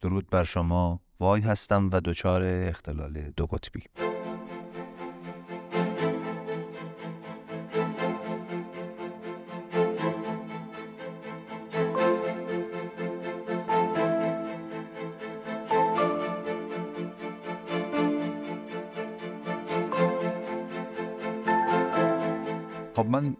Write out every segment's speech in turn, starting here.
درود بر شما. وای هستم و دچار اختلال دو قطبی. خب من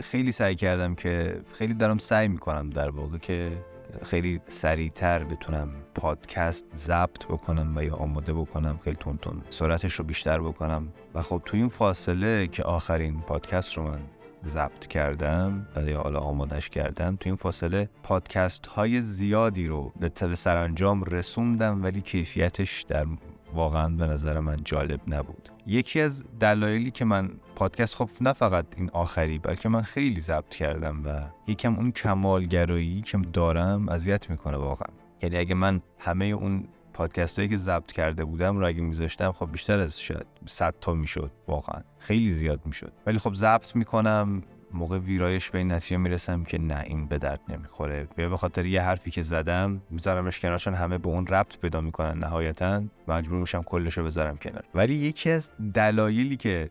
خیلی سعی کردم که خیلی دارم سعی می‌کنم در واقع که خیلی سریعتر بتونم پادکست ضبط بکنم و یا آماده بکنم خیلی تون تون سرعتش رو بیشتر بکنم. و خب توی این فاصله که آخرین پادکست رو من ضبط کردم و یا حالا آمادش کردم توی این فاصله پادکست های زیادی رو به سرانجام رسوندم ولی کیفیتش در واقعا به نظر من جالب نبود. یکی از دلایلی که من پادکست خب نه فقط این آخری بلکه من خیلی ضبط کردم و یکم اون کمالگرایی که دارم اذیت می‌کنه واقعا. یعنی اگه من همه اون پادکست هایی که ضبط کرده بودم رو اگه میذاشتم خب بیشتر از شاید 100 تا می‌شد واقعا. خیلی زیاد می‌شد. ولی خب ضبط می‌کنم موقع ویرایش به این نتیجه می‌رسم که نه این به درد نمی‌خوره. به خاطر یه حرفی که زدم میذارمش کنار همه به اون ربط پیدا می‌کنن نهایتا. مجبور میشم کلش بذارم کنار. ولی یکی از دلایلی که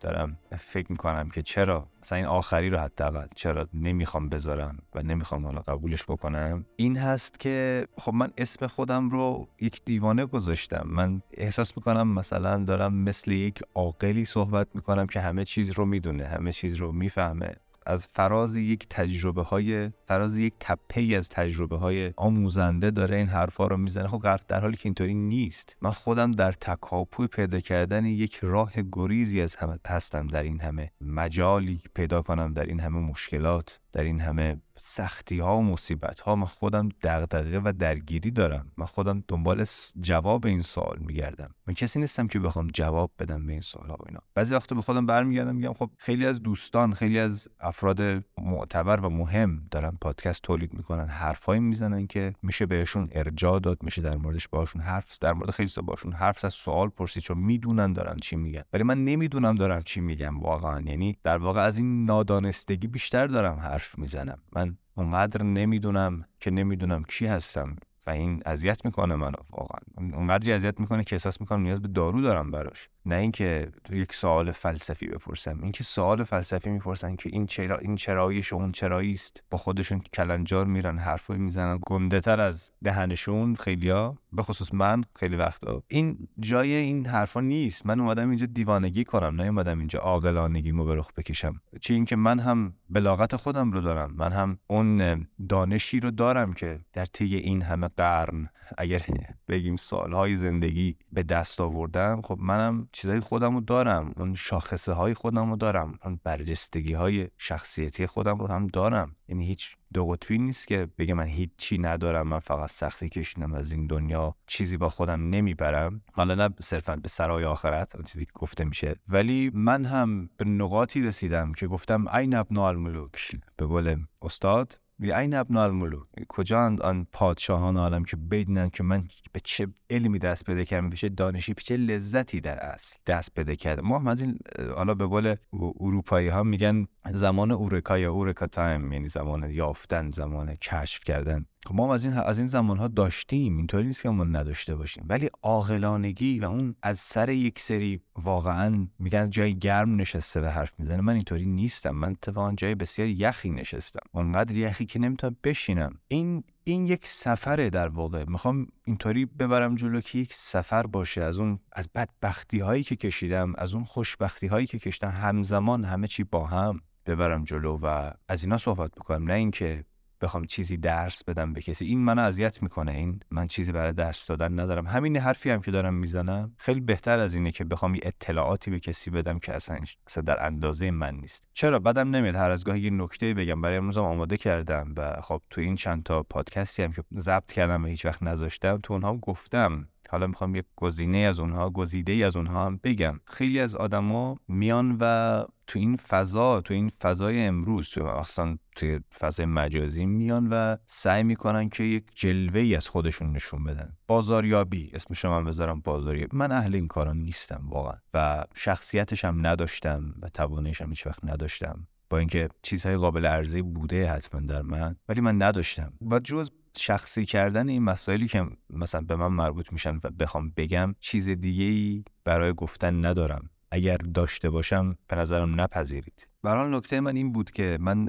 دارم فکر می‌کنم که چرا مثلا این آخری رو حداقل چرا نمی‌خوام بذارم و نمی‌خوام حالا قبولش بکنم؟ این هست که خب من اسم خودم رو یک دیوانه گذاشتم. من احساس می‌کنم مثلا دارم مثل یک عاقلی صحبت می‌کنم که همه چیز رو می‌دونه همه چیز رو می‌فهمه. از فراز یک تجربه های فراز یک تپه ای از تجربه های آموزنده داره این حرفا رو می‌زنه. خب در حالی که اینطوری نیست. من خودم در تکاپوی پیدا کردن یک راه گریزی از همه هستم در این همه مجالی پیدا کنم در این همه مشکلات در این همه سختی ها و مصیبت ها من خودم دغدغه و درگیری دارم. من خودم دنبال جواب این سوال میگردم. من کسی نیستم که بخوام جواب بدم به این سوال ها و اینا. بعضی وقتا به خودم برمیگردم میگم خب خیلی از دوستان خیلی از افراد معتبر و مهم دارن پادکست تولید می‌کنن حرفایی می‌زنن که میشه بهشون ارجاع داد میشه در موردش باشون حرف در مورد خیلی باشون حرف از سوال پرسید چون می‌دونن دارن چی میگن. ولی من نمی‌دونم دارم چی میگم واقعا. یعنی در واقع از این نادانستگی بیشتر دارم حرف می‌زنم. من اونقدر نمی‌دونم که نمی‌دونم کی هستم. و این اذیت می‌کنه منو واقعا. اونقدر اذیت می‌کنه که احساس می‌کنم نیاز به دارو دارم براش. نه اینکه یک سوال فلسفی بپرسم اینکه سوال فلسفی می‌پرسن که این چرا این چراییش و اون چرایی است با خودشون کلنجار میرن حرفی می‌زنن. گنده تر از دهنشون خیلیا به خصوص من خیلی وقتا. این جای این حرفا نیست. من اومدم اینجا دیوانگی کنم نه اومدم اینجا عاقلانگیمو به رخ بکشم. چه اینکه من هم بلاغت خودم رو دارم. من هم اون دانشی رو دارم که در طی این همه قرن. اگر بگیم سالهای زندگی به دست آوردم خب منم چیزای خودم رو دارم. اون شاخصه های خودم رو دارم. اون برجستگی های شخصیتی خودم رو هم دارم. یعنی هیچ دو قطبی نیست که بگه من هیچی ندارم. من فقط سختی کشیدم از این دنیا. چیزی با خودم نمی‌برم. حالا نه صرفا به سرای آخرت. اون چیزی که گفته میشه. ولی من هم به نقاطی رسیدم که گفتم این ابنا الملوک. به قول استاد این ابن الملوک کجا آن پادشاهان عالم که بدونن که من به چه علمی دست پیدا کردم به دانشی به چه لذتی در اصل دست پیدا کردم ما از این حالا به قول اروپایی ها میگن زمان اورکا یا اورکا تایم یعنی زمان یافتن زمان کشف کردن خب ما از این از این زمان ها داشتیم اینطوری نیست که ما نداشته باشیم. ولی عاقلانگی و اون از سر یک سری واقعا میگن جای گرم نشسته به حرف می‌زنه. من اینطوری نیستم. من اتفاقا جای بسیار یخی نشستم. اونقدر یخی که نمی‌تونم بشینم. این این یک سفره در واقع. می‌خوام اینطوری ببرم جلو که یک سفر باشه. از اون از بدبختی هایی که کشیدم از اون خوشبختی هایی که کشیدم همزمان همه چی با هم ببرم جلو و از اینا صحبت بکنم. نه اینکه بخوام چیزی درس بدم به کسی. این منو اذیت می‌کنه. این من چیزی برای درس دادن ندارم. همین حرفی هم که دارم می‌زنم خیلی بهتر از اینه که بخوام یه اطلاعاتی به کسی بدم که اصلا اصلا در اندازه من نیست. چرا؟ بدم نمیاد. هر از گاهی یه نکته بگم. برای امروزم آماده کردم و خب تو این چند تا پادکستی هم که ضبط کردم و هیچ وقت نذاشتم تو اونها گفتم. حالا می‌خوام یک گزینه از اونها گزیده از اونها هم بگم. خیلی از آدما میان و تو این فضا تو این فضای امروز تو اصلا توی فضای مجازی میان و سعی می‌کنن که یک جلوه ای از خودشون نشون بدن. بازاریابی اسم شما بذارم بازاریابی. من اهل این کارا نیستم واقعا و شخصیتش هم نداشتم و توانش هم هیچ وقت نداشتم. با اینکه چیزهای قابل عرضه بوده حتما در من ولی من نداشتم. و جز شخصی کردن این مسائلی که مثلا به من مربوط میشن و بخوام بگم چیز دیگه ای برای گفتن ندارم. اگر داشته باشم به نظرم نپذیرید. برای نکته من این بود که من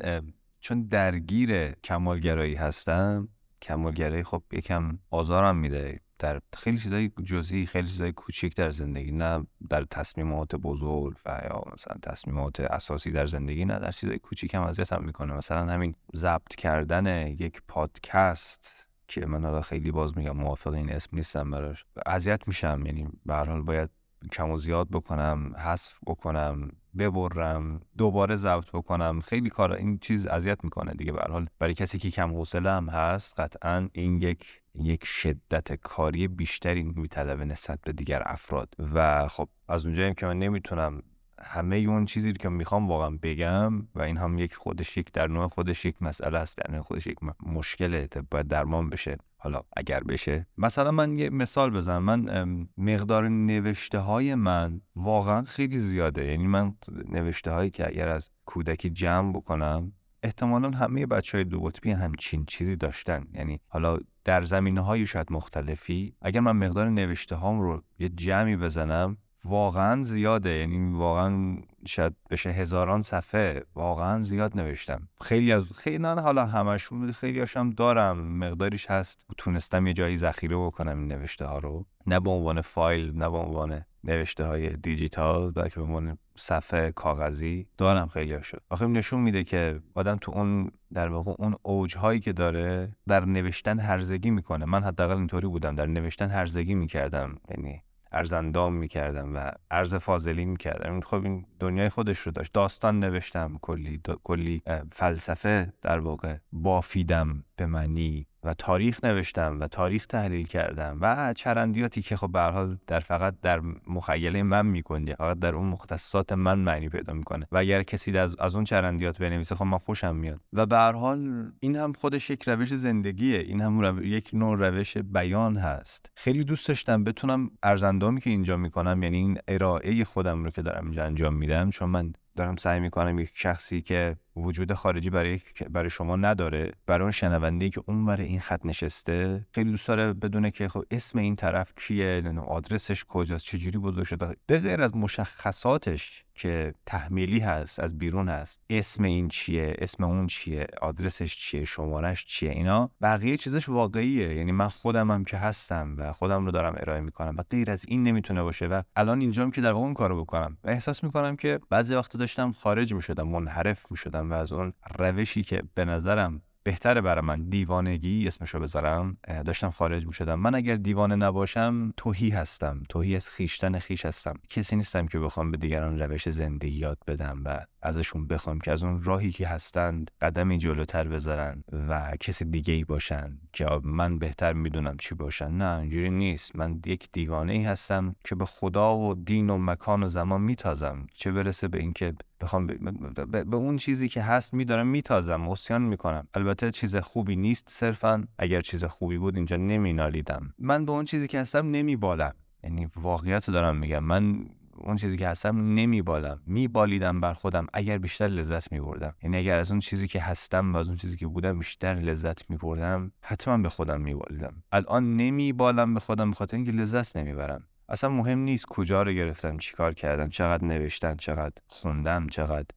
چون درگیر کمالگرایی هستم کمالگرایی خب یکم آزارم میده. در خیلی چیزای جزئی خیلی چیزای کوچیک در زندگی نه در تصمیمات بزرگ و یا مثلا تصمیمات اساسی در زندگی نه در چیزای کوچیک هم هم می‌کنه. مثلا همین ضبط کردن یک پادکست که من حالا خیلی باز میگم موافق این اسم نیستم براش. اذیت میشم یعنی به حال باید کم و زیاد بکنم حذف بکنم ببرم دوباره ضبط بکنم. خیلی کار این چیز اذیت می‌کنه دیگه به حال. برای کسی که کم حوصله هم هست قطعا این یک یک شدت کاری بیشتری میطلبه نسبت به دیگر افراد. و خب از اونجایی که من نمی‌تونم همه اون چیزی که می‌خوام واقعا بگم و این هم یک خودش یک در نوع خودش یک مسئله است در نوع خودش یک مشکله باید درمان بشه. حالا اگر بشه. مثلا من یه مثال بزنم. من مقدار نوشته های من واقعا خیلی زیاده. یعنی من نوشته هایی که اگر از کودکی جمع بکنم احتمالا همه بچه های دو قطبی همچین چیزی داشتن. یعنی حالا در زمینه های شاید مختلفی اگر من مقدار نوشته هام رو یه جمعی بزنم واقعا زیاده. یعنی واقعا شاید بشه هزاران صفحه واقعا زیاد نوشتم. خیلی از خیلی نه حالا همشون خیلی هاشم دارم. مقداریش هست. تونستم یه جایی ذخیره بکنم این نوشته ها رو. نه به عنوان فایل نه به عنوان نوشته های دیجیتال بلکه به عنوان صفحه کاغذی دارم خیلی شد. آخه نشون میده که آدم تو اون در واقع اون اوج هایی که داره در نوشتن هرزگی می‌کنه. من حداقل اینطوری بودم. در نوشتن هرزگی می‌کردم. یعنی ارزندام می‌کردم و ارز فاضلی می‌کردم. خب این دنیای خودش رو داشت. داستان نوشتم. کلی کلی فلسفه در واقع بافیدم. به معنی و تاریخ نوشتم و تاریخ تحلیل کردم و چرندیاتی که خب به در فقط در مخیله من می‌کنه فقط در اون مختصات من معنی پیدا می‌کنه. و اگر کسی از, از اون چرندیات بنویسه خب من خوشم میاد. و به حال این هم خودش یک روش زندگیه. این هم یک نوع روش بیان هست. خیلی دوست داشتم بتونم ارزندامی که اینجا می‌کنم یعنی این ارائه خودم رو که دارم اینجا انجام میدم چون من دارم سعی می‌کنم یک شخصی که وجود خارجی برای برای شما نداره. برای اون شنونده که اون برای این خط نشسته خیلی دوست داره بدونه که خب اسم این طرف کیه آدرسش کجاست چجوری بزرگ شده به غیر از مشخصاتش که تحمیلی هست از بیرون هست. اسم این چیه؟ اسم اون چیه؟ آدرسش چیه؟ شمارش چیه؟ اینا بقیه چیزش واقعیه. یعنی من خودم هم که هستم و خودم رو دارم ارائه می‌کنم و غیر از این نمی‌تونه باشه و الان اینجام که در واقع اون کارو بکنم. و احساس می‌کنم که بعضی وقت داشتم خارج می‌شدم منحرف می‌شدم و از اون روشی که به نظرم بهتره برای من. دیوانگی اسمشو بذارم. داشتم خارج می‌شدم. من اگر دیوانه نباشم توهی هستم. توهی از خیشتن خیش هستم. کسی نیستم که بخوام به دیگران روش زندگی یاد بدم و ازشون بخوام که از اون راهی که هستند قدمی جلوتر بذارن و کسی دیگه ای باشن که من بهتر می‌دونم چی باشن. نه اینجوری نیست. من یک دیوانه ای هستم که به خدا و دین و مکان و زمان میتازم. چه برسه به اینکه بخوام به, اون چیزی که هست میدارم میتازم. اسیان می‌کنم. البته چیز خوبی نیست صرفا. اگر چیز خوبی بود اینجا نمینالیدم. من به اون چیزی که هستم نمیبالم. یعنی واقعیت دارم میگم. من اون چیزی که هستم نمیبالم. میبالیدم بر خودم. اگر بیشتر لذت میبردم. یعنی اگر از اون چیزی که هستم و از اون چیزی که بودم بیشتر لذت میبردم حتما به خودم میبالیدم. الان نمیبالم به خودم به خاطر اینکه لذت نمی‌برم. اصلا مهم نیست کجا رو گرفتم چیکار کردم چقدر نوشتم چقدر خوندم چقدر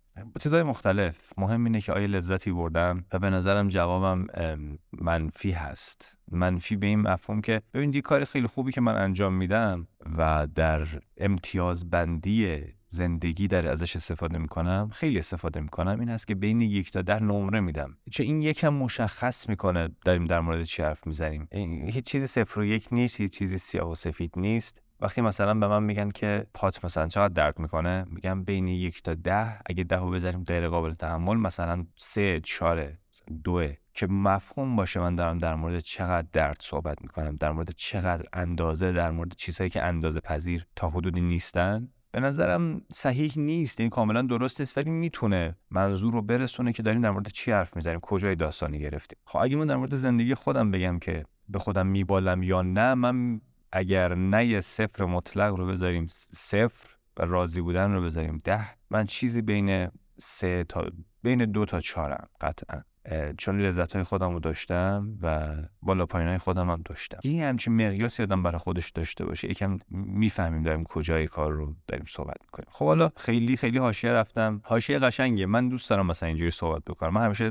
چیزهای مختلف. مهم اینه که آیا لذتی بردم و به نظرم جوابم منفی هست. منفی به این مفهوم که ببینید یه کار خیلی خوبی که من انجام میدم و در امتیاز بندی زندگی در ازش استفاده می‌کنم خیلی استفاده می‌کنم این هست که بین یک تا ده نمره میدم. چون این یکم مشخص می‌کنه داریم در مورد چی حرف می‌زنیم. هیچ چیزی صفر و یک نیست هیچ چیزی سیاه و سفید نیست. وقتی مثلا به من میگن که پات مثلا چقدر درد می‌کنه میگم بین یک تا ده اگه ده رو بذاریم غیر قابل تحمل مثلا سه چهاره دوه که مفهوم باشه من دارم در مورد چقدر درد صحبت می‌کنم در مورد چقدر اندازه در مورد چیزهایی که اندازه پذیر تا حدودی نیستن. به نظرم صحیح نیست این کاملا درست است ولی می‌تونه منظور رو برسونه که داریم در مورد چی حرف می‌زنیم کجای داستانی گرفتیم. خب اگه من در مورد زندگی خودم بگم که به خودم میبالم یا نه من اگر نه صفر مطلق رو بذاریم صفر و راضی بودن رو بذاریم ده من چیزی بین سه تا بین دو تا چهارم قطعا. چون لذت های خودم رو داشتم و بالا پایین های خودم هم داشتم. این همچین مقیاسی آدم برای خودش داشته باشه. یکم می‌فهمیم داریم کجای کار رو داریم صحبت می‌کنیم. خب حالا خیلی خیلی حاشیه رفتم. حاشیه قشنگه. من دوست دارم مثلا اینجوری صحبت بکنم. من همیشه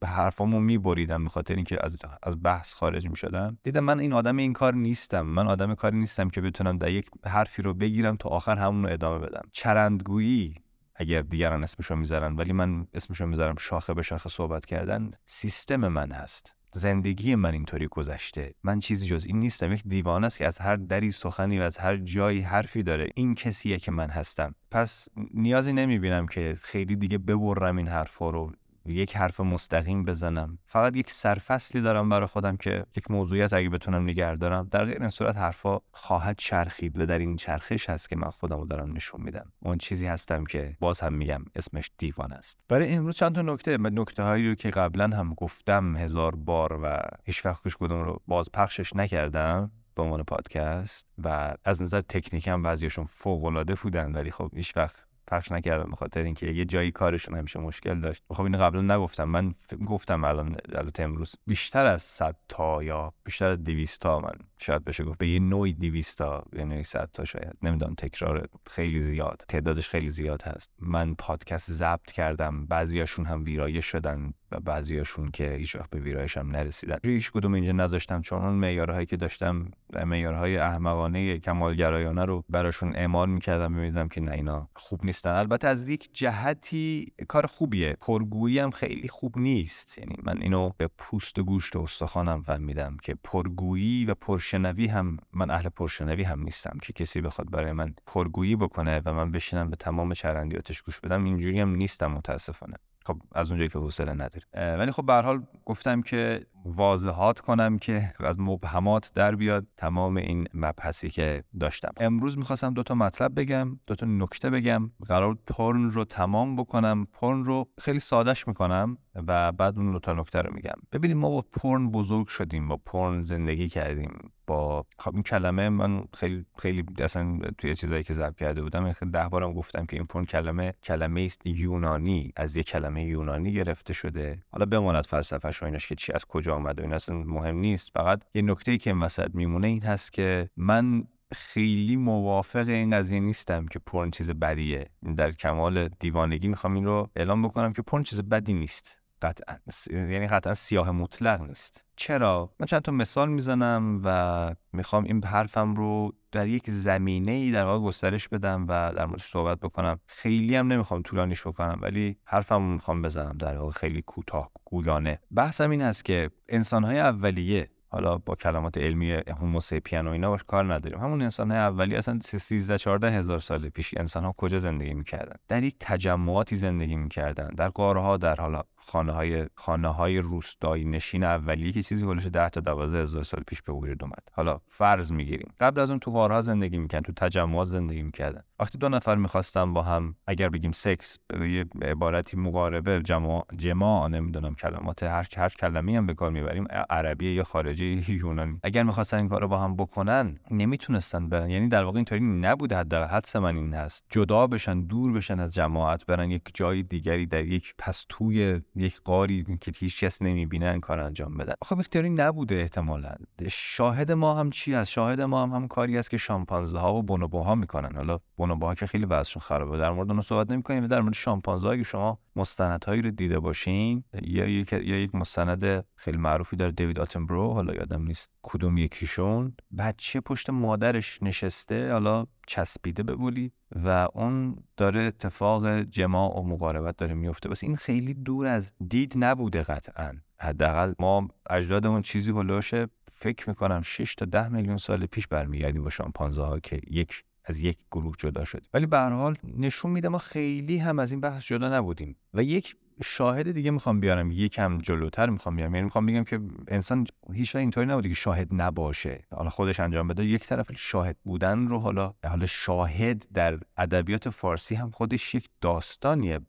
به حرفامو میبریدم به خاطر اینکه از از بحث خارج می‌شدم. دیدم من این آدم این کار نیستم. من آدم کاری نیستم که بتونم در یک حرفی رو بگیرم تا آخر همون رو ادامه بدم. چرندگویی اگر دیگران اسمشو می‌ذارن ولی من اسمشو می‌ذارم شاخه به شاخه صحبت کردن سیستم من هست. زندگی من اینطوری گذشته. من چیزی جز این نیستم. یک دیوانه است که از هر دری سخنی و از هر جایی حرفی داره. این کسیه که من هستم. پس نیازی نمی‌بینم که خیلی دیگه ببرم این حرفا رو. یک حرف مستقیم بزنم. فقط یک سرفصلی دارم برای خودم که یک موضوعیت اگه بتونم نگه دارم در غیر این صورت حرفا خواهد چرخید و در این چرخش هست که من خودم رو دارم نشون میدم. اون چیزی هستم که باز هم میگم اسمش دیوان است. برای امروز چند تا نکته نکته هایی رو که قبلا هم گفتم هزار بار و هیچ وقت کش کدوم رو باز پخشش نکردم به عنوان پادکست و از نظر تکنیک هم بعضیشون فوق العاده بودن ولی خب هیچ وقت پخش نکردم به خاطر اینکه یه جایی کارشون همیشه مشکل داشت. خب اینو قبلا نگفتم. من گفتم الان البته امروز بیشتر از 100 تا یا بیشتر از 200 تا من شاید بشه گفت. به یه نوعی 200 تا یا نوعی 100 تا شاید. نمی‌دونم تکرار خیلی زیاد تعدادش خیلی زیاد هست. من پادکست ضبط کردم. بعضیاشون هم ویرایش شدن. و بعضیاشون که هیچ وقت به ویرایش هم نرسیدن. هیچ کدوم اینجا نذاشتم چون اون معیارهایی که داشتم معیارهای احمقانه کمالگرایانه رو براشون اعمال می‌کردم می‌دیدم که نه اینا خوب نیستن. البته از یک جهتی کار خوبیه. پرگویی هم خیلی خوب نیست. یعنی من اینو به پوست و گوشت و استخوانم فهمیدم که پرگویی و پرشنوی هم من اهل پرشنوی هم نیستم که کسی بخواد برای من پرگویی بکنه و من بشینم به تمام چرندیاتش گوش بدم اینجوری هم نیستم متاسفانه. خب از اونجایی که حوصله نداری. ولی خب به حال گفتم که واضحات کنم که از مبهمات در بیاد تمام این مبحثی که داشتم. امروز می‌خواستم دو تا مطلب بگم دو تا نکته بگم. قرار پرن رو تمام بکنم. پرن رو خیلی سادش می‌کنم و بعد اون دو تا نکته رو میگم. ببینیم ما با پرن بزرگ شدیم با پرن زندگی کردیم. با خب این کلمه من خیلی خیلی اصلا توی چیزایی که ضبط کرده بودم خیلی ده بارم گفتم که این پرن کلمه کلمه است یونانی. از یک کلمه یونانی گرفته شده. حالا بماند فلسفه‌ش و ایناش که چی از کجا آمده این اصلا مهم نیست. فقط یه نکته که وسط میمونه این هست که من خیلی موافق این قضیه نیستم که پرن چیز بدیه. در کمال دیوانگی می‌خوام این رو اعلام بکنم که پرن چیز بدی نیست. قطعا. یعنی قطعا سیاه مطلق نیست. چرا؟ من چند تا مثال می‌زنم و می‌خوام این حرفم رو در یک زمینه ای در واقع گسترش بدم و در موردش صحبت بکنم. خیلی هم نمی‌خوام طولانیش بکنم ولی حرفم رو می‌خوام بزنم در واقع خیلی کوتاه گویانه بحثم این است که انسانهای اولیه حالا با کلمات علمی هوموسیپین و اینا باش کار نداریم. همون انسان های اولی اصلا 13 14 هزار سال پیش انسان ها کجا زندگی می‌کردن؟ در یک تجمعاتی زندگی می‌کردن. در قاره در حالا خانه های خانه های روستایی. نشین اولیه که چیزی هولش 10 تا 12 هزار سال پیش به وجود اومد. حالا فرض می‌گیریم. قبل از اون تو قاره ها زندگی می‌کردن تو تجمعات زندگی می‌کردن. وقتی دو نفر می‌خواستن با هم اگر بگیم سکس به یه عبارتی مقاربه جماع جماع نمی‌دونم کلمات هر هر کلمه‌ای هم به کار می‌بریم عربی یا خارجی یونانی. اگر می‌خواستن این کارو با هم بکنن نمی‌تونستن برن. یعنی در واقع اینطوری نبوده حداقل. حدس من این هست. جدا بشن دور بشن از جماعت برن یک جای دیگری در یک پستوی یک قاری که هیچ کس نمی‌بینه این کار انجام بدن. خب اختیاری نبوده احتمالا. شاهد ما هم چی از شاهد ما هم هم کاری است که شامپانزه ها و بونوبوها می‌کنن. حالا بونوبوها که خیلی وضعشون خرابه. در مورد اون صحبت نمی‌کنیم در مورد شامپانزه اگه شما مستندهایی رو دیده باشین. یا یک یا یک مستند خیلی معروفی داره دیوید آتنبرو حالا یادم نیست کدوم یکیشون. بچه پشت مادرش نشسته حالا چسبیده به و اون داره اتفاق جماع و مقاربت داره میفته. بس این خیلی دور از دید نبوده قطعا. حداقل ما اجدادمون چیزی هلوشه فکر می‌کنم 6 تا 10 میلیون سال پیش برمیگردیم با شامپانزه ها که یک از یک گروه جدا شد ولی به هر حال نشون میده ما خیلی هم از این بحث جدا نبودیم. و یک شاهد دیگه می‌خوام بیارم یکم جلوتر می‌خوام بیارم. یعنی می‌خوام بگم که انسان هیچ اینطوری نبوده که شاهد نباشه. حالا خودش انجام بده یک طرف شاهد بودن رو حالا حالا شاهد در ادبیات فارسی هم خودش یک داستانیه.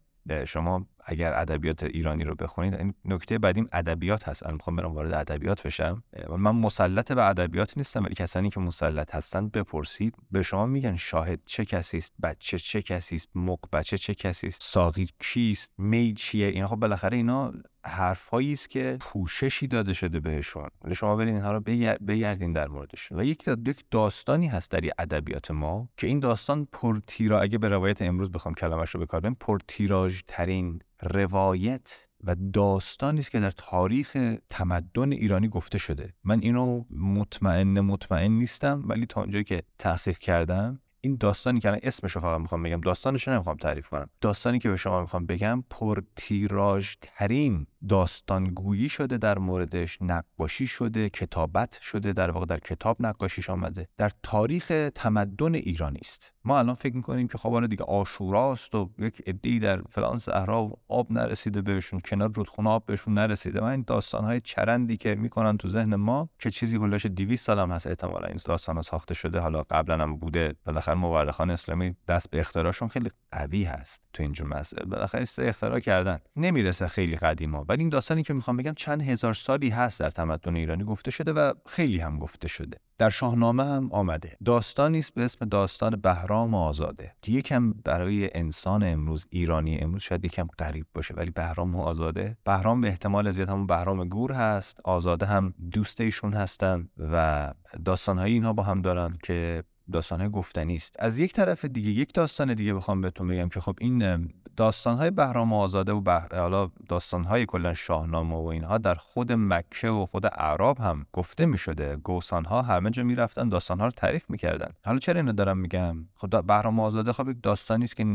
شما اگر ادبیات ایرانی رو بخونید این نکته بعدیم ادبیات هست. الان می‌خوام برم وارد ادبیات بشم. من مسلط به ادبیات نیستم ولی کسانی که مسلط هستن بپرسید. به شما میگن شاهد چه کسی است بچه چه کسی است مق بچه چه کسی است ساقی کیست می چیه؟ اینا خب بالاخره اینا حرفهایی است که پوششی داده شده بهشون. ولی شما برین اینها رو بگردین در موردشون و یک داستانی هست در ادبیات ما که این داستان پرتیرا اگه به روایت امروز بخوام کلمش رو بکارم پرتیراژ ترین روایت و داستانی است که در تاریخ تمدن ایرانی گفته شده. من اینو مطمئن مطمئن نیستم ولی تا اونجایی که تحقیق کردم این داستانی که اسمش رو فقط می‌خوام بگم داستانش نمی‌خوام تعریف کنم. داستانی که به شما می‌خوام بگم پر تیراژ ترین داستانگویی شده در موردش نقاشی شده کتابت شده در واقع در کتاب نقاشیش آمده. در تاریخ تمدن ایرانی است. ما الان فکر می‌کنیم که خب دیگه آشوراست و یک عده‌ای در فلان صحرا آب نرسیده بهشون کنار رودخونه آب بهشون نرسیده و این داستانهای چرندی که می‌کنن تو ذهن ما که چیزی هولش 200 سال هم هست احتمالا. این داستان ساخته شده حالا قبلا هم بوده. بالاخره مورخان اسلامی دست به اختراعشون خیلی قوی هست تو اینجور مسئله بالاخره سه اختراع کردن. نمی‌رسه خیلی قدیما. ولی این داستانی که می‌خوام بگم چند هزار سالی هست در تمدن ایرانی گفته شده و خیلی هم گفته شده. در شاهنامه هم آمده. داستانی است به اسم داستان بهرام آزاده. که یکم برای انسان امروز ایرانی امروز شاید یکم غریب باشه ولی بهرام و آزاده. بهرام به احتمال زیاد همون بهرام گور هست. آزاده هم دوست ایشون هستن و داستانهایی اینها با هم دارن که داستان گفتنی است. از یک طرف دیگه یک داستان دیگه بخوام بهتون بگم که خب این داستان های بهرام آزاده و بح... حالا داستان های کلا شاهنامه و اینها در خود مکه و خود اعراب هم گفته می شده گوسان ها همه جا می‌رفتن داستان ها رو تعریف می‌کردن. حالا چرا اینو دارم میگم؟ خب بهرام آزاده خب یک داستانی است که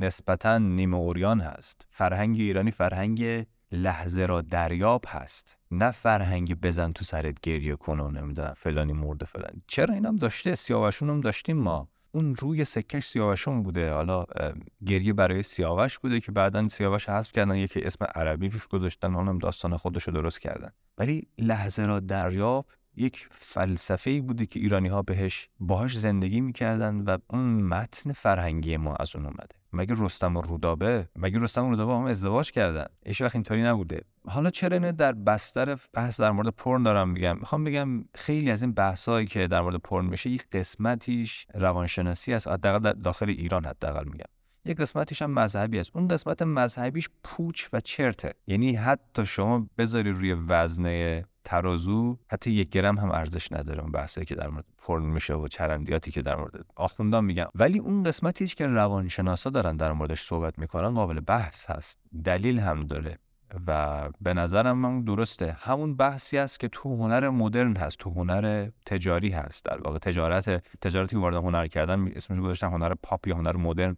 نسبتا نیمه اوریان هست. فرهنگ ایرانی فرهنگ لحظه را دریاب هست. نه فرهنگ بزن تو سرت گریه کن و نمی‌دونم فلانی مرده فلانی. چرا اینم داشته؟ سیاوشون هم داشتیم ما. اون روی سکش سیاوشون بوده. حالا گریه برای سیاوش بوده که بعدا سیاوش حذف کردن یکی اسم عربی روش گذاشتن اونم داستان خودش رو درست کردن. ولی لحظه را دریاب یک فلسفه ای بوده که ایرانی ها بهش باهاش زندگی می‌کردن و اون متن فرهنگی ما از اون اومده. مگه رستم و رودابه؟ مگه رستم و رودابه هم ازدواج کردن؟ هیچ وقت اینطوری نبوده. حالا چرا اینه در بستر بحث در مورد پرن دارم میگم؟ می‌خوام بگم خیلی از این بحثایی که در مورد پرن میشه یک قسمتیش روانشناسی است. حداقل داخل ایران حداقل میگم. یک قسمتیش هم مذهبی است. اون قسمت مذهبیش پوچ و چرته. یعنی حتی شما بذاری روی وزنه ترازو حتی یک گرم هم ارزش نداره اون بحثی که در مورد پرن میشه و چرندیاتی که در مورد آخوندان میگن. ولی اون قسمتی که روانشناسا دارن در موردش صحبت می‌کنن قابل بحث هست. دلیل هم داره. و به نظرم من درسته. همون بحثی است که تو هنر مدرن هست تو هنر تجاری هست. در واقع تجارت تجارتی وارد هنر کردن اسمش گذاشتن هنر پاپ یا هنر مدرن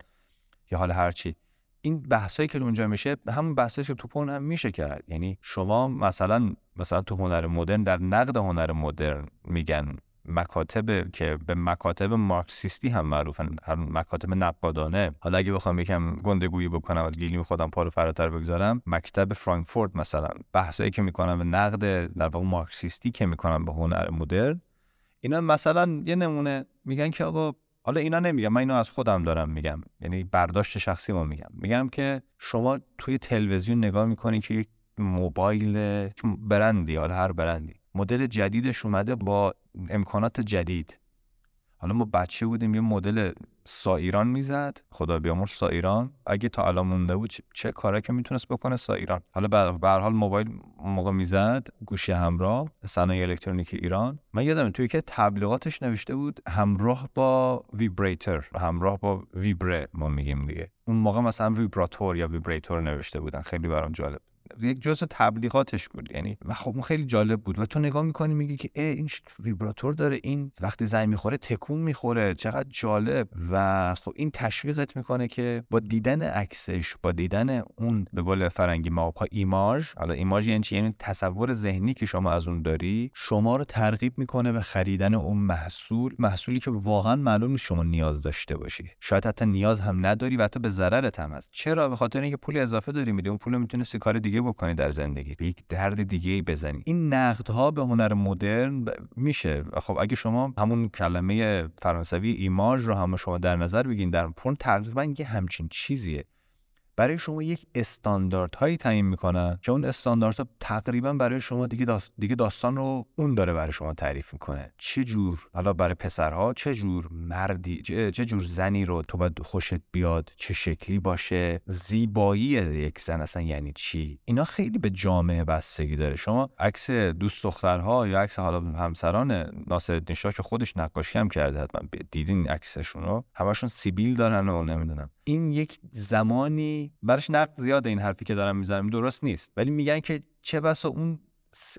یا حال هرچی این بحثایی که اونجا میشه همون بحثایی که تو پون هم میشه کرد. یعنی شما مثلا مثلا تو هنر مدرن در نقد هنر مدرن میگن مکاتب که به مکاتب مارکسیستی هم معروفن هر مکاتب نقادانه. حالا اگه بخوام یکم گندگویی بکنم از گیلیم خودم پارو فراتر بگذارم. مکتب فرانکفورت مثلا. بحثایی که می‌کنم به نقد در واقع مارکسیستی که می‌کنم به هنر مدرن. اینا مثلا یه نمونه میگن که آقا حالا اینا نمیگم من اینو از خودم دارم میگم. یعنی برداشت شخصی ما میگم. میگم که شما توی تلویزیون نگاه می‌کنی که یک موبایل برندی حالا هر برندی. مدل جدیدش اومده با امکانات جدید. حالا ما بچه بودیم یه مدل سایران می‌زد خدا بیامرز سایران اگه تا الان مونده بود چه کاری که می‌تونست بکنه سایران حالا به هر حال موبایل موقع می‌زد گوشی همراه صنایع الکترونیک ایران. من یادم توی که تبلیغاتش نوشته بود همراه با vibrator همراه با ویبره ما میگیم دیگه. اون موقع مثلا ویبراتور یا vibrator نوشته بودن. خیلی برام جالب یک جزء تبلیغاتش بود. یعنی و خب اون خیلی جالب بود. و تو نگاه می‌کنی میگی که این ویبراتور داره این وقتی زنگ می‌خوره تکون می‌خوره. چقدر جالب. و خب این تشویقت می‌کنه که با دیدن عکسش با دیدن اون به قول فرنگی ما ایماژ حالا ایماژ یعنی چی؟ یعنی تصور ذهنی که شما از اون داری شما رو ترغیب می‌کنه به خریدن اون محصول. محصولی که واقعا معلوم نیست شما نیاز داشته باشی. شاید حتی نیاز هم نداری و حتی به ضررت هم هست. چرا؟ به خاطر اینکه پول اضافه داری میدی. اون پول می‌تونه کار دیگه بکنی در زندگی. به یک درد دیگه بزنی. این نقدها به هنر مدرن میشه. خب اگه شما همون کلمه فرانسوی ایماژ رو هم شما در نظر بگین در پرن تقریبا یه همچین چیزیه. برای شما یک استانداردهایی تعیین می‌کنن که اون استانداردها تقریبا برای شما دیگه داست... دیگه داستان رو اون داره برای شما تعریف می‌کنه. چه جور حالا برای پسرها چه جور مردی چه جور زنی رو تو باید خوشت بیاد؟ چه شکلی باشه؟ زیبایی یک زن اصلا یعنی چی؟ اینا خیلی به جامعه بستگی داره. شما عکس دوست دخترها یا عکس حالا همسران ناصرالدین شاه که خودش نقاشی هم کرده حتما دیدین عکسشون رو همشون سیبیل دارن و نمی‌دونم. این یک زمانی براش نقد زیاده این حرفی که دارم می‌زنم درست نیست. ولی میگن که چه بسا اون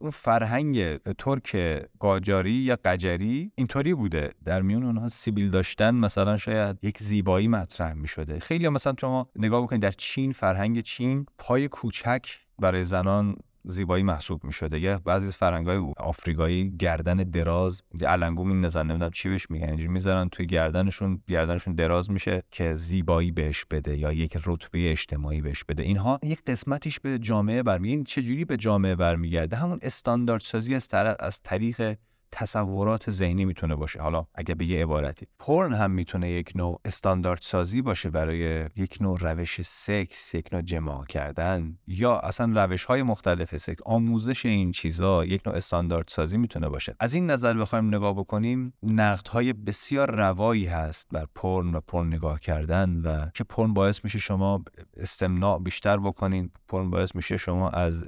اون فرهنگ ترک قاجاری یا قجری اینطوری بوده. در میون اونها سیبیل داشتن مثلا شاید یک زیبایی مطرح می شده خیلی مثلا شما نگاه بکنید در چین فرهنگ چین پای کوچک برای زنان زیبایی محسوب می شده یا بعضی فرنگای آفریقایی گردن دراز علنگو می نزن نمی‌دونم چی بهش میگن اینجوری می‌ذارن توی گردنشون گردنشون دراز میشه که زیبایی بهش بده یا یک رتبه اجتماعی بهش بده. اینها یک قسمتیش به جامعه برمیگرده. چجوری به جامعه برمیگرده؟ همون استاندارد سازی از, از طریق تصورات ذهنی می‌تونه باشه. حالا اگه به یه عبارتی. پرن هم می‌تونه یک نوع استاندارد سازی باشه برای یک نوع روش سکس یک نوع جماع کردن یا اصلا روش های مختلف سکس. آموزش این چیزا یک نوع استاندارد سازی می‌تونه باشه. از این نظر بخوایم نگاه بکنیم نقد های بسیار روایی هست بر پرن و پرن نگاه کردن و که پرن باعث میشه شما استمناع بیشتر بکنین. پرن باعث میشه شما از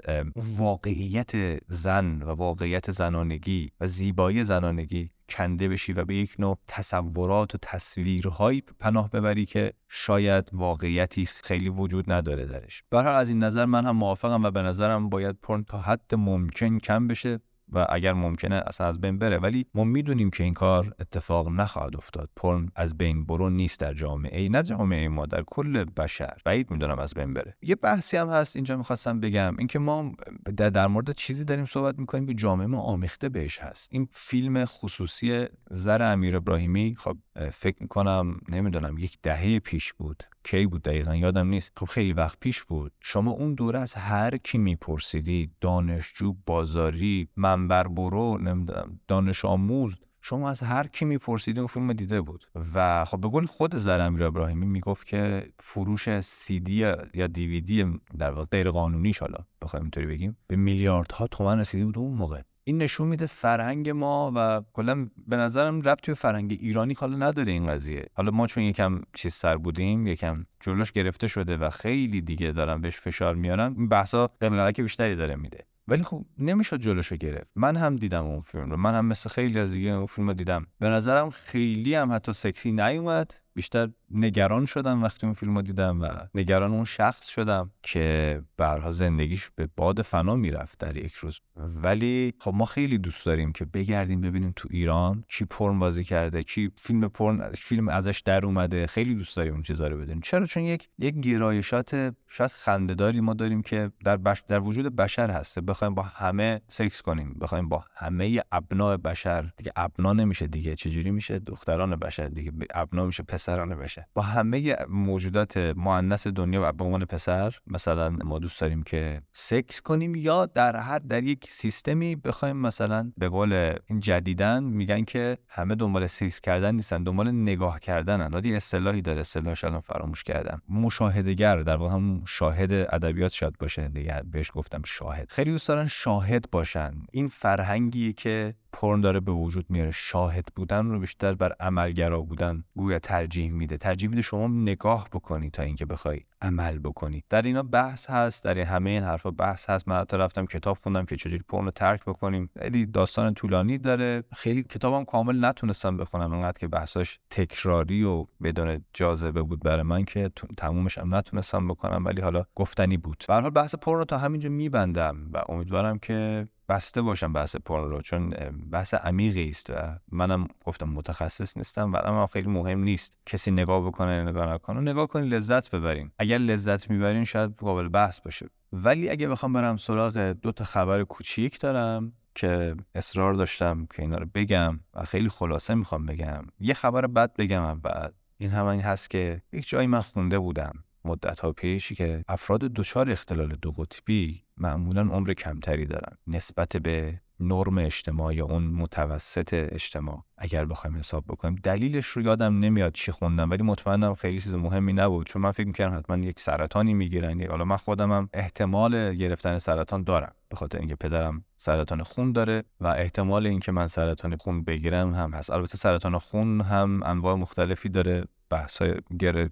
واقعیت زن و واقعیت زنانگی و زیبایی زنانگی کنده بشی و به یک نوع تصورات و تصویرهایی پناه ببری که شاید واقعیتی خیلی وجود نداره درش. برحال از این نظر من هم موافقم و به نظرم باید پرن تا حد ممکن کم بشه. و اگر ممکنه اصلا از بین بره. ولی ما می‌دونیم که این کار اتفاق نخواهد افتاد. پرن از بین برو نیست در جامعه ای نه جامعه ما در کل بشر. بعید می‌دونم از بین بره. یه بحثی هم هست اینجا می‌خواستم بگم. اینکه ما در, در مورد چیزی داریم صحبت می‌کنیم که جامعه ما آمیخته بهش هست. این فیلم خصوصی زر امیر ابراهیمی خب فکر می‌کنم نمی‌دونم یک دهه پیش بود. کی بود دقیقا یادم نیست. خب خیلی وقت پیش بود. شما اون دوره از هر کی میپرسیدی دانشجو بازاری منبر برو نمی‌دونم دانش آموز شما از هر کی میپرسیدی اون فیلم دیده بود. و خب به قول خود زر امیر ابراهیمی می‌گفت که فروش سی دی یا دیویدی در واقع غیر قانونیش حالا بخوایم اینطوری بگیم به میلیاردها تومن رسیده بود اون موقع. این نشون میده فرهنگ ما و کلا به نظرم ربطی به فرهنگ ایرانی حالا نداره این قضیه. حالا ما چون یکم چیز سر بودیم یکم جلوش گرفته شده و خیلی دیگه دارن بهش فشار میارن این بحثا قلقلک بیشتری داره میده. ولی خب نمی‌شد جلوشو گرفت. من هم دیدم اون فیلم رو. من هم مثل خیلی از دیگه اون فیلم رو دیدم. به نظرم خیلی هم حتی سکسی نیومد. بیشتر نگران شدم وقتی اون فیلم رو دیدم و نگران اون شخص شدم که برها زندگیش به باد فنا می‌رفت در یک روز. ولی خب ما خیلی دوست داریم که بگردیم ببینیم تو ایران کی پرن بازی کرده کی فیلم پرن فیلم ازش در اومده. خیلی دوست داریم اون چیزا رو بدونیم. چرا؟ چون یک یک گرایشات شاید خندهداری ما داریم که در بش... در وجود بشر هسته. بخوایم با همه سکس کنیم. بخوایم با همه ابناء بشر. دیگه ابنا نمیشه دیگه. چجوری میشه؟ دختران بشر دیگه. ابنا میشه پسران بشه با همه موجودات مؤنث دنیا و به عنوان پسر مثلا ما دوست داریم که سکس کنیم یا در هر در یک سیستمی بخوایم مثلا به قول این جدیدن میگن که همه دنبال سکس کردن نیستن دنبال نگاه کردنن. یه اصطلاحی داره اصطلاحش الان فراموش کردم. مشاهدهگر در واقع هم شاهد ادبیات شاید باشه. دیگه بهش گفتم شاهد. خیلی دوست دارن شاهد باشن. این فرهنگی که پرن داره به وجود میاره. شاهد بودن رو بیشتر بر عملگرا بودن گویا ترجیح میده. ترجیح میده شما نگاه بکنی تا اینکه بخوای عمل بکنی. در اینا بحث هست در همه این حرفا بحث هست. من حتی رفتم کتاب خوندم که چجوری پرن رو ترک بکنیم. خیلی داستان طولانی داره. خیلی کتابم کامل نتونستم بخونم. انقدر که بحثاش تکراری و بدون جاذبه بود برای من که تمومش هم نتونستم بکنم ولی حالا گفتنی بود. به حال بحث پرن رو تا همینجا میبندم و امیدوارم که بسته باشم بحث پرن رو چون بحث عمیقی است و منم گفتم متخصص نیستم و اما خیلی مهم نیست کسی نگاه بکنه نگاه نکنه. نگاه کنی لذت ببرین اگر لذت می‌برین شاید قابل بحث باشه. ولی اگه بخوام برم سراغ دو تا خبر کوچیک دارم که اصرار داشتم که اینا رو بگم و خیلی خلاصه می‌خوام بگم. یه خبر بد بگم بعد این هم این هست که یک جایی من خونده بودم. مدت ها پیشی که افراد دچار اختلال دو قطبی معمولا عمر کمتری دارن نسبت به نرم اجتماع یا اون متوسط اجتماع. اگر بخوایم حساب بکنیم دلیلش رو یادم نمیاد چی خوندم ولی مطمئنم خیلی چیز مهمی نبود. چون من فکر می‌کردم حتما یک سرطانی می‌گیرن. حالا من خودم هم احتمال گرفتن سرطان دارم. به خاطر اینکه پدرم سرطان خون داره و احتمال اینکه من سرطان خون بگیرم هم هست. البته سرطان خون هم انواع مختلفی داره. بحث های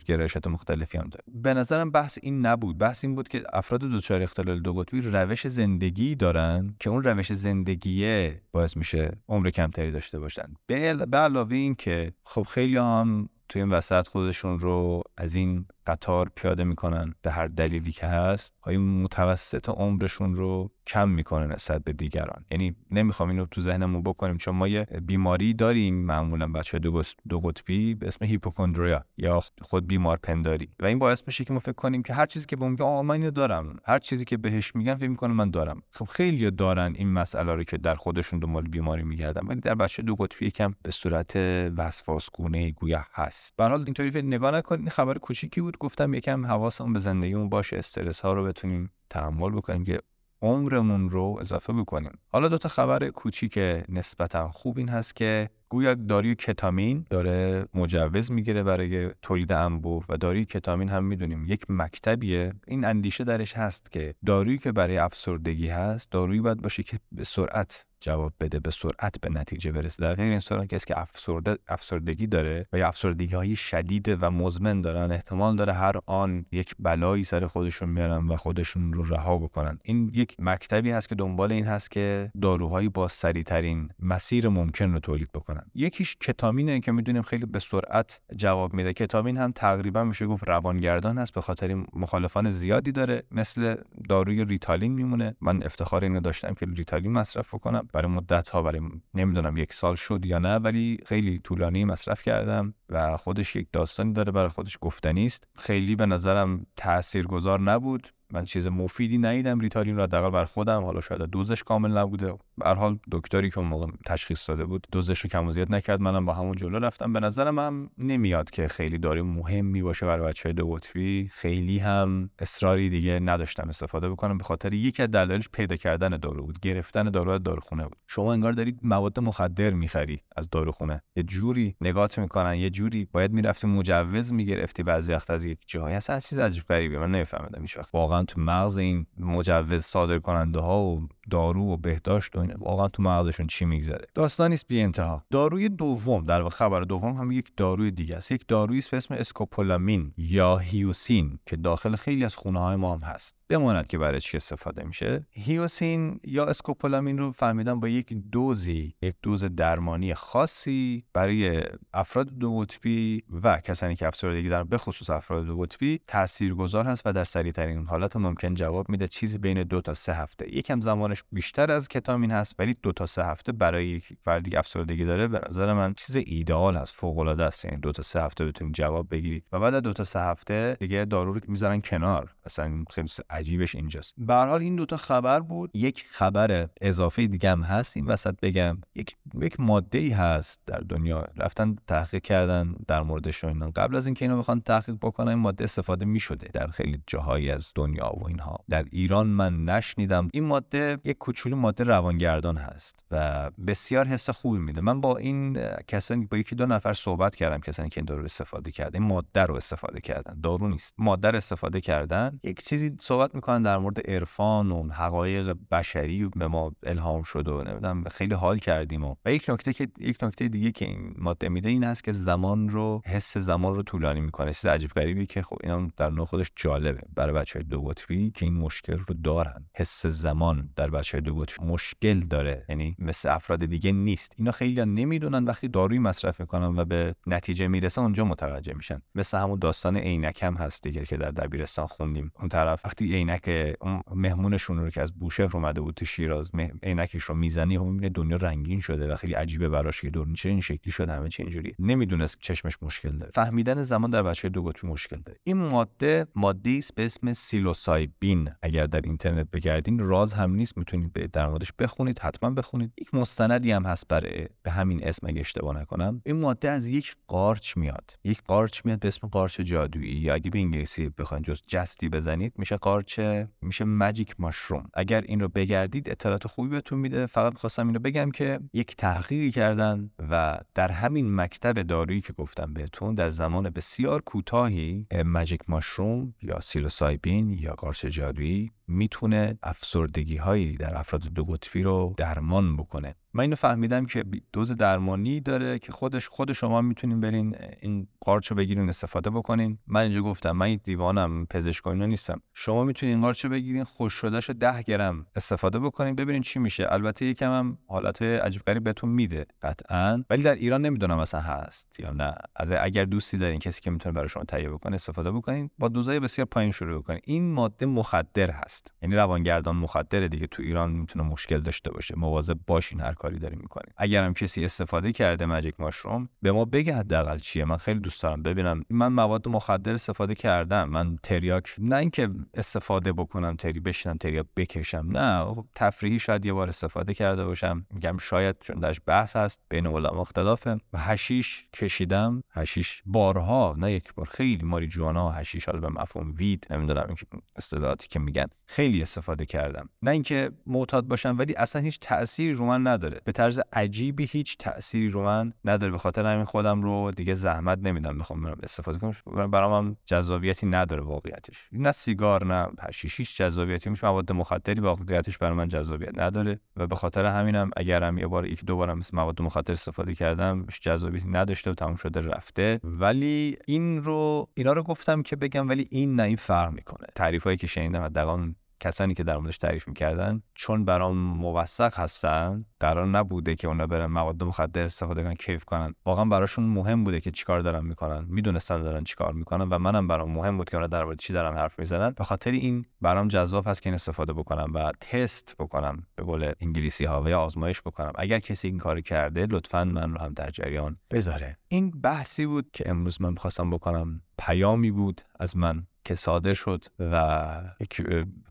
گرایشات مختلفی هم داره. به نظرم بحث این نبود. بحث این بود که افراد دچار اختلال دو قطبی روش زندگی دارن که اون روش زندگیه باعث میشه عمر کمتری داشته باشن. به علاوه این که خب خیلی هم توی این وسط خودشون رو از این قطار پیاده می‌کنن به هر دلیلی که هست های متوسط عمرشون رو کم می‌کنه نسبت به دیگران. یعنی نمی‌خوام اینو تو ذهنمون بکنیم. چون ما یه بیماری داریم معمولا بچه دو, دو قطبی به اسم هیپوکندریا یا خود بیمار پنداری و این باعث میشه که ما فکر کنیم که هر چیزی که به میگه آقا من اینو دارم. هر چیزی که بهش میگن فکر می‌کنه من دارم. خب خیلی دارن این مسئله رو که در خودشون دنبال بیماری میگردن. ولی در بچه دو قطبی یکم به صورت وسواسگونه گویا هست. به حال اینطوری نگاه نکنید. خبر کوچیکی گفتم یکم حواسمون به زندگیمون باشه استرس ها رو بتونیم تحمل بکنیم که عمرمون رو اضافه بکنیم. حالا دو تا خبر کوچیک نسبتا خوب این هست که گویا داروی کتامین داره مجوز می‌گیره برای تولید انبوه و داروی کتامین هم می‌دونیم یک مکتبیه. این اندیشه درش هست که دارویی که برای افسردگی هست دارویی باید باشه که به سرعت جواب بده به سرعت به نتیجه برسه. در غیر این صورت کسی که افسرده افسردگی داره و یا افسردگی های شدید و مزمن دارن احتمال داره هر آن یک بلایی سر خودشون میارن و خودشون رو رها بکنن. این یک مکتبی هست که دنبال این هست که داروهایی با سریعترین مسیر ممکن رو تولید بکنن. یکیش کتامینه که می‌دونیم خیلی به سرعت جواب میده. کتامین هم تقریبا میشه گفت روانگردان هست به خاطر مخالفان زیادی داره. مثل داروی ریتالین میمونه. من افتخار اینو داشتم که ریتالین مصرف کنم برای مدت ها برای نمی‌دونم یک سال شد یا نه ولی خیلی طولانی مصرف کردم و خودش یک داستانی داره برای خودش گفتنی است. خیلی به نظرم تاثیرگذار نبود. من چیز مفیدی ندیدم ریتالین رو حداقل بر خودم. حالا شاید دوزش کامل نبوده. به حال دکتری که اون موقع تشخیص داده بود دوزش رو کم و زیاد نکرد. منم با همون جلو رفتم. به نظرم هم نمیاد که خیلی داری مهمی باشه برای بچه دو قطبی خیلی هم اصراری دیگه نداشتم استفاده بکنم. به خاطر یکی از دلایلش پیدا کردن دارو بود. گرفتن دارو از داروخونه بود. شما انگار دارید مواد مخدر می‌خری از داروخونه. یه جوری نگات می‌کنن. یه جوری باید می‌رفتی مجوز می‌گرفتی. بعضی وقت از یک جایی اصلا چیز عجیب من نمیفهمیدم هیچ وقت. واقعا تو مغز این مجوز صادر کننده ها و دارو و بهداشت و واقعا تو مغزشون چی میگذره؟ داستانی است بی انتها. داروی دوم در خبر دوم هم یک داروی دیگه است. یک دارویی است به اسم اسکوپولامین یا هیوسین که داخل خیلی از خونه های ما هم هست. بماند که برای چی استفاده میشه؟ هیوسین یا اسکوپولامین رو فهمیدم با یک دوزی یک دوز درمانی خاصی برای افراد دو قطبی و کسانی که افسردگی دارن به خصوص افراد دو قطبی تاثیرگذار هست و در سریع ترین حالت ممکن جواب میده. چیزی بین دو تا سه هفته. یکم زمانش بیشتر از کتامین هست ولی دو تا سه هفته برای یک فردی افسردگی داره. به نظر من چیز ایدئال هست فوق العاده است. یعنی دو تا سه هفته بتونید جواب بگیرید و بعد دو تا سه هفته دیگه دارو رو می‌ذارن کنار. اصلا خیلی عجیبش اینجاست. به هر این دوتا خبر بود. یک خبر اضافه دیگه هم هست. این وسط بگم یک یک ماده ای هست در دنیا. رفتن تحقیق کردن در موردش اینا. قبل از اینکه اینو بخوان تحقیق بکنن این ماده استفاده می‌شده در خیلی جاهایی از دنیا. و اینها. در ایران من نشنیدم. این ماده یک کوچولو ماده روانگردان هست و بسیار حس خوبی میده. من با این کسانی با یکی دو نفر صحبت کردم کسانی که این دارو استفاده کردن. این ماده رو استفاده کردن. دارو نیست. ماده رو استفاده کردن. یک چیزی صحبت می‌کنن در مورد عرفان و حقایق بشری به ما الهام شده و نمی‌دونم. خیلی حال کردیم و, و یک نکته که یک نکته دیگه که این ماده میده این هست که زمان رو حس زمان رو طولانی می‌کنه. چیز عجیب غریبی که خب اینا در نوع خودش جالبه. برای بچه دو قطبی که این مشکل رو دارن. حس زمان در بچه دو قطبی مشکل داره. یعنی مثل افراد دیگه نیست. اینا خیلی نمی‌دونن وقتی داروی مصرف می‌کنن و به نتیجه می‌رسه اونجا متوجه میشن. مثل همون داستان عینک هم هست دیگه که در دبیرستان خوندیم. اون طرف وقتی عینک مهمونشون رو که از بوشهر اومده بود تو شیراز عینکش رو می‌زنی خب می‌بینه دنیا رنگین شده و خیلی عجیبه براش که دور چه این شکلی شد همه چی اینجوری نمی‌دونست چشمش مشکل داره. فهمیدن زمان در بچه دو قطبی مشکل داره. این ماده ماده است به اسم سایبین اگر در اینترنت بگردین راز هم نیست می‌تونید در موردش بخونید حتما بخونید. یک مستندی هم هست برای به همین اسم اگه اشتباه نکنم. این ماده از یک قارچ میاد. یک قارچ میاد به اسم قارچ جادویی یا اگه به انگلیسی بخواید جز جستی بزنید میشه قارچ میشه ماجیک ماشروم اگر این رو بگردید اطلاعات خوبی بهتون میده. فقط می‌خواستم اینو بگم که یک تحقیقی کردن و در همین مکتب دارویی که گفتم بهتون در زمان بسیار کوتاهی ماجیک ماشروم یا سیلوسایبین یا قارچ جادویی می‌تونه افسردگی هایی در افراد دو قطبی رو درمان بکنه. من اینو فهمیدم که دوز درمانی داره که خودش خود شما می‌تونین برین این قارچ رو بگیرین استفاده بکنین. من اینجا گفتم من دیوانم پزشک نیستم شما می‌تونین این قارچ رو بگیرین خوش شدهش 10 گرم استفاده بکنین ببینین چی میشه. البته یکم هم حالت عجیب غریب بهتون میده قطعا. ولی در ایران نمی‌دونم مثلا هست یا نه. اگر دوستی دارین کسی که می‌تونه برای شما تهیه بکنه استفاده بکنین. با دوزای بسیار پایین شروع بکنین. این ماده مخدر هست. یعنی روانگردان مخدر دیگه تو ایران می‌تونه مشکل داشته باشه. مواظب باشین هر کاری داریم می‌کنیم. اگر هم کسی استفاده کرده ماجیک ماشروم به ما بگه حداقل چیه من خیلی دوست دارم ببینم. من مواد مخدر استفاده کردم. من تریاک نه اینکه استفاده بکنم تری بشینم تریاک بکشم نه. خب تفریحی شاید یه بار استفاده کرده باشم. میگم شاید چون درش بحث هست بین علما مختلفه و هشیش کشیدم. هشیش بارها نه یک بار خیلی ماریجوانا هشیش حالا به مفهوم وید نمی‌دونم اصطلاحاتی که میگن خیلی استفاده کردم. نه اینکه معتاد باشم ولی اصلا هیچ تأثیری رو من نداره. به طرز عجیبی هیچ تأثیری رو من نداره. به خاطر همین خودم رو دیگه زحمت نمیدم بخوام برم استفاده کنم. برام هم جذابیتی نداره واقعیتش. نه سیگار نه پشیش هیچ جذابیتی میشه مواد مخدری واقعیتش برای من جذابیت نداره و به خاطر همینم اگرم یه بار یک دو بارم مثل مواد مخدر استفاده کردم جذابیتی نداشته و تموم شده رفته. ولی این رو اینا رو گفتم که بگم ولی این نه این فرق می‌کنه. تعریفایی که شنیدم حداقل کسانی که در موردش تعریف می‌کردن چون برام موثق هستن قرار نبوده که اونا برن مواد مخدر استفاده کنن کیف کنن. واقعا براشون مهم بوده که چیکار دارن می‌کنن. می‌دونستن دارن چیکار می‌کنن و منم برام مهم بود که اونا در مورد چی دارن حرف می‌زنن. به خاطر این برام جذاب هست که این استفاده بکنم و تست بکنم به قول انگلیسی ها و یا آزمایش بکنم. اگر کسی این کار کرده لطفا من رو هم در جریان بذاره. این بحثی بود که امروز من می‌خواستم بکنم. پیامی بود از من. که صادر شد و یک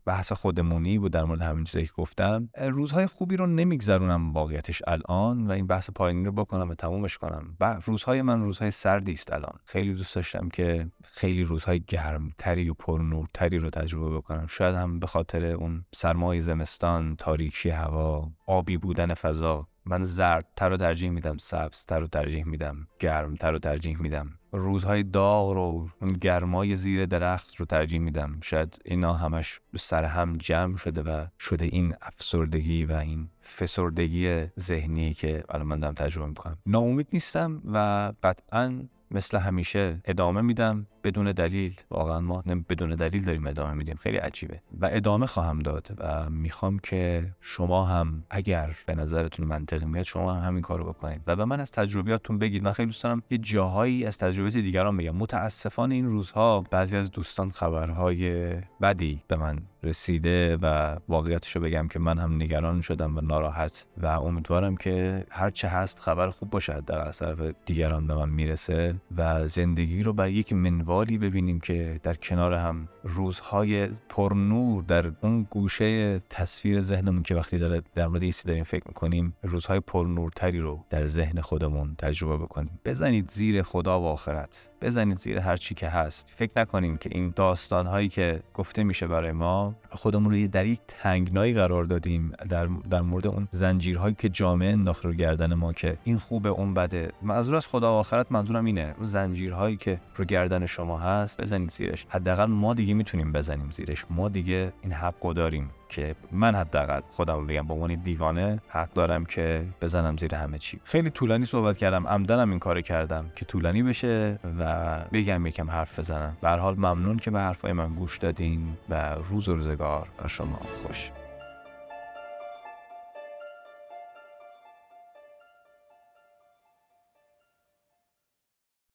بحث خودمونی بود در مورد همین چیزی که گفتم. روزهای خوبی رو نمیگذرونم واقعیتش الان و این بحث پایینی رو بکنم و تمومش کنم. و روزهای من روزهای سردی است الان. خیلی دوست داشتم که خیلی روزهای گرمتری و پرنورتری رو تجربه بکنم. شاید هم به خاطر اون سرمای زمستان تاریکی هوا آبی بودن فضا. من زردتر رو ترجیح میدم سبزتر رو ترجیح میدم گرمتر رو ترجیح میدم. روزهای داغ رو اون گرمای زیر درخت رو ترجیح میدم. شاید اینا همش سر هم جمع شده و شده این افسردگی و این فسردگی ذهنی که الان من دارم تجربه می‌کنم. ناامید نیستم و قطعا مثل همیشه ادامه میدم. بدون دلیل. واقعا ما بدون دلیل داریم ادامه میدیم. خیلی عجیبه. و ادامه خواهم داد و می‌خوام که شما هم اگر به نظرتون منطقی میاد شما هم همین کارو بکنید. و به من از تجربیاتتون بگید. من خیلی دوست دارم یه جاهایی از تجربیات دیگران بگم. متاسفانه این روزها بعضی از دوستان خبرهای بدی به من رسیده و واقعیتش رو بگم که من هم نگران شدم و ناراحت و امیدوارم که هر چه هست خبر خوب باشه در از طرف دیگران به من می‌رسه و زندگی رو بر یک منوالی ببینیم که در کنار هم روزهای پرنور در اون گوشه تصویر ذهنمون که وقتی داره در مورد چیزی داریم فکر می‌کنیم روزهای پرنورتری رو در ذهن خودمون تجربه بکنیم. بزنید زیر خدا و آخرت. بزنید زیر هر چی که هست. فکر نکنیم که این داستان هایی که گفته میشه برای ما خودمون رو در یک تنگنایی قرار دادیم در, در مورد اون زنجیرهایی که جامعه انداخت رو گردن ما که این خوبه اون بده. منظور از خدا و آخرت منظورم اینه. اون زنجیرهایی که رو گردن شما هست بزنید زیرش. حداقل ما دیگه می‌تونیم بزنیم زیرش. ما دیگه این حقو داریم که من حداقل خودم بگم به عنوان دیوانه حق دارم که بزنم زیر همه چی. خیلی طولانی صحبت کردم. عمدنم این کار کردم که طولانی بشه و بگم یکم حرف بزنم. به حال ممنون که به حرفای من گوش دادین و روز و روزگار. شما خوش.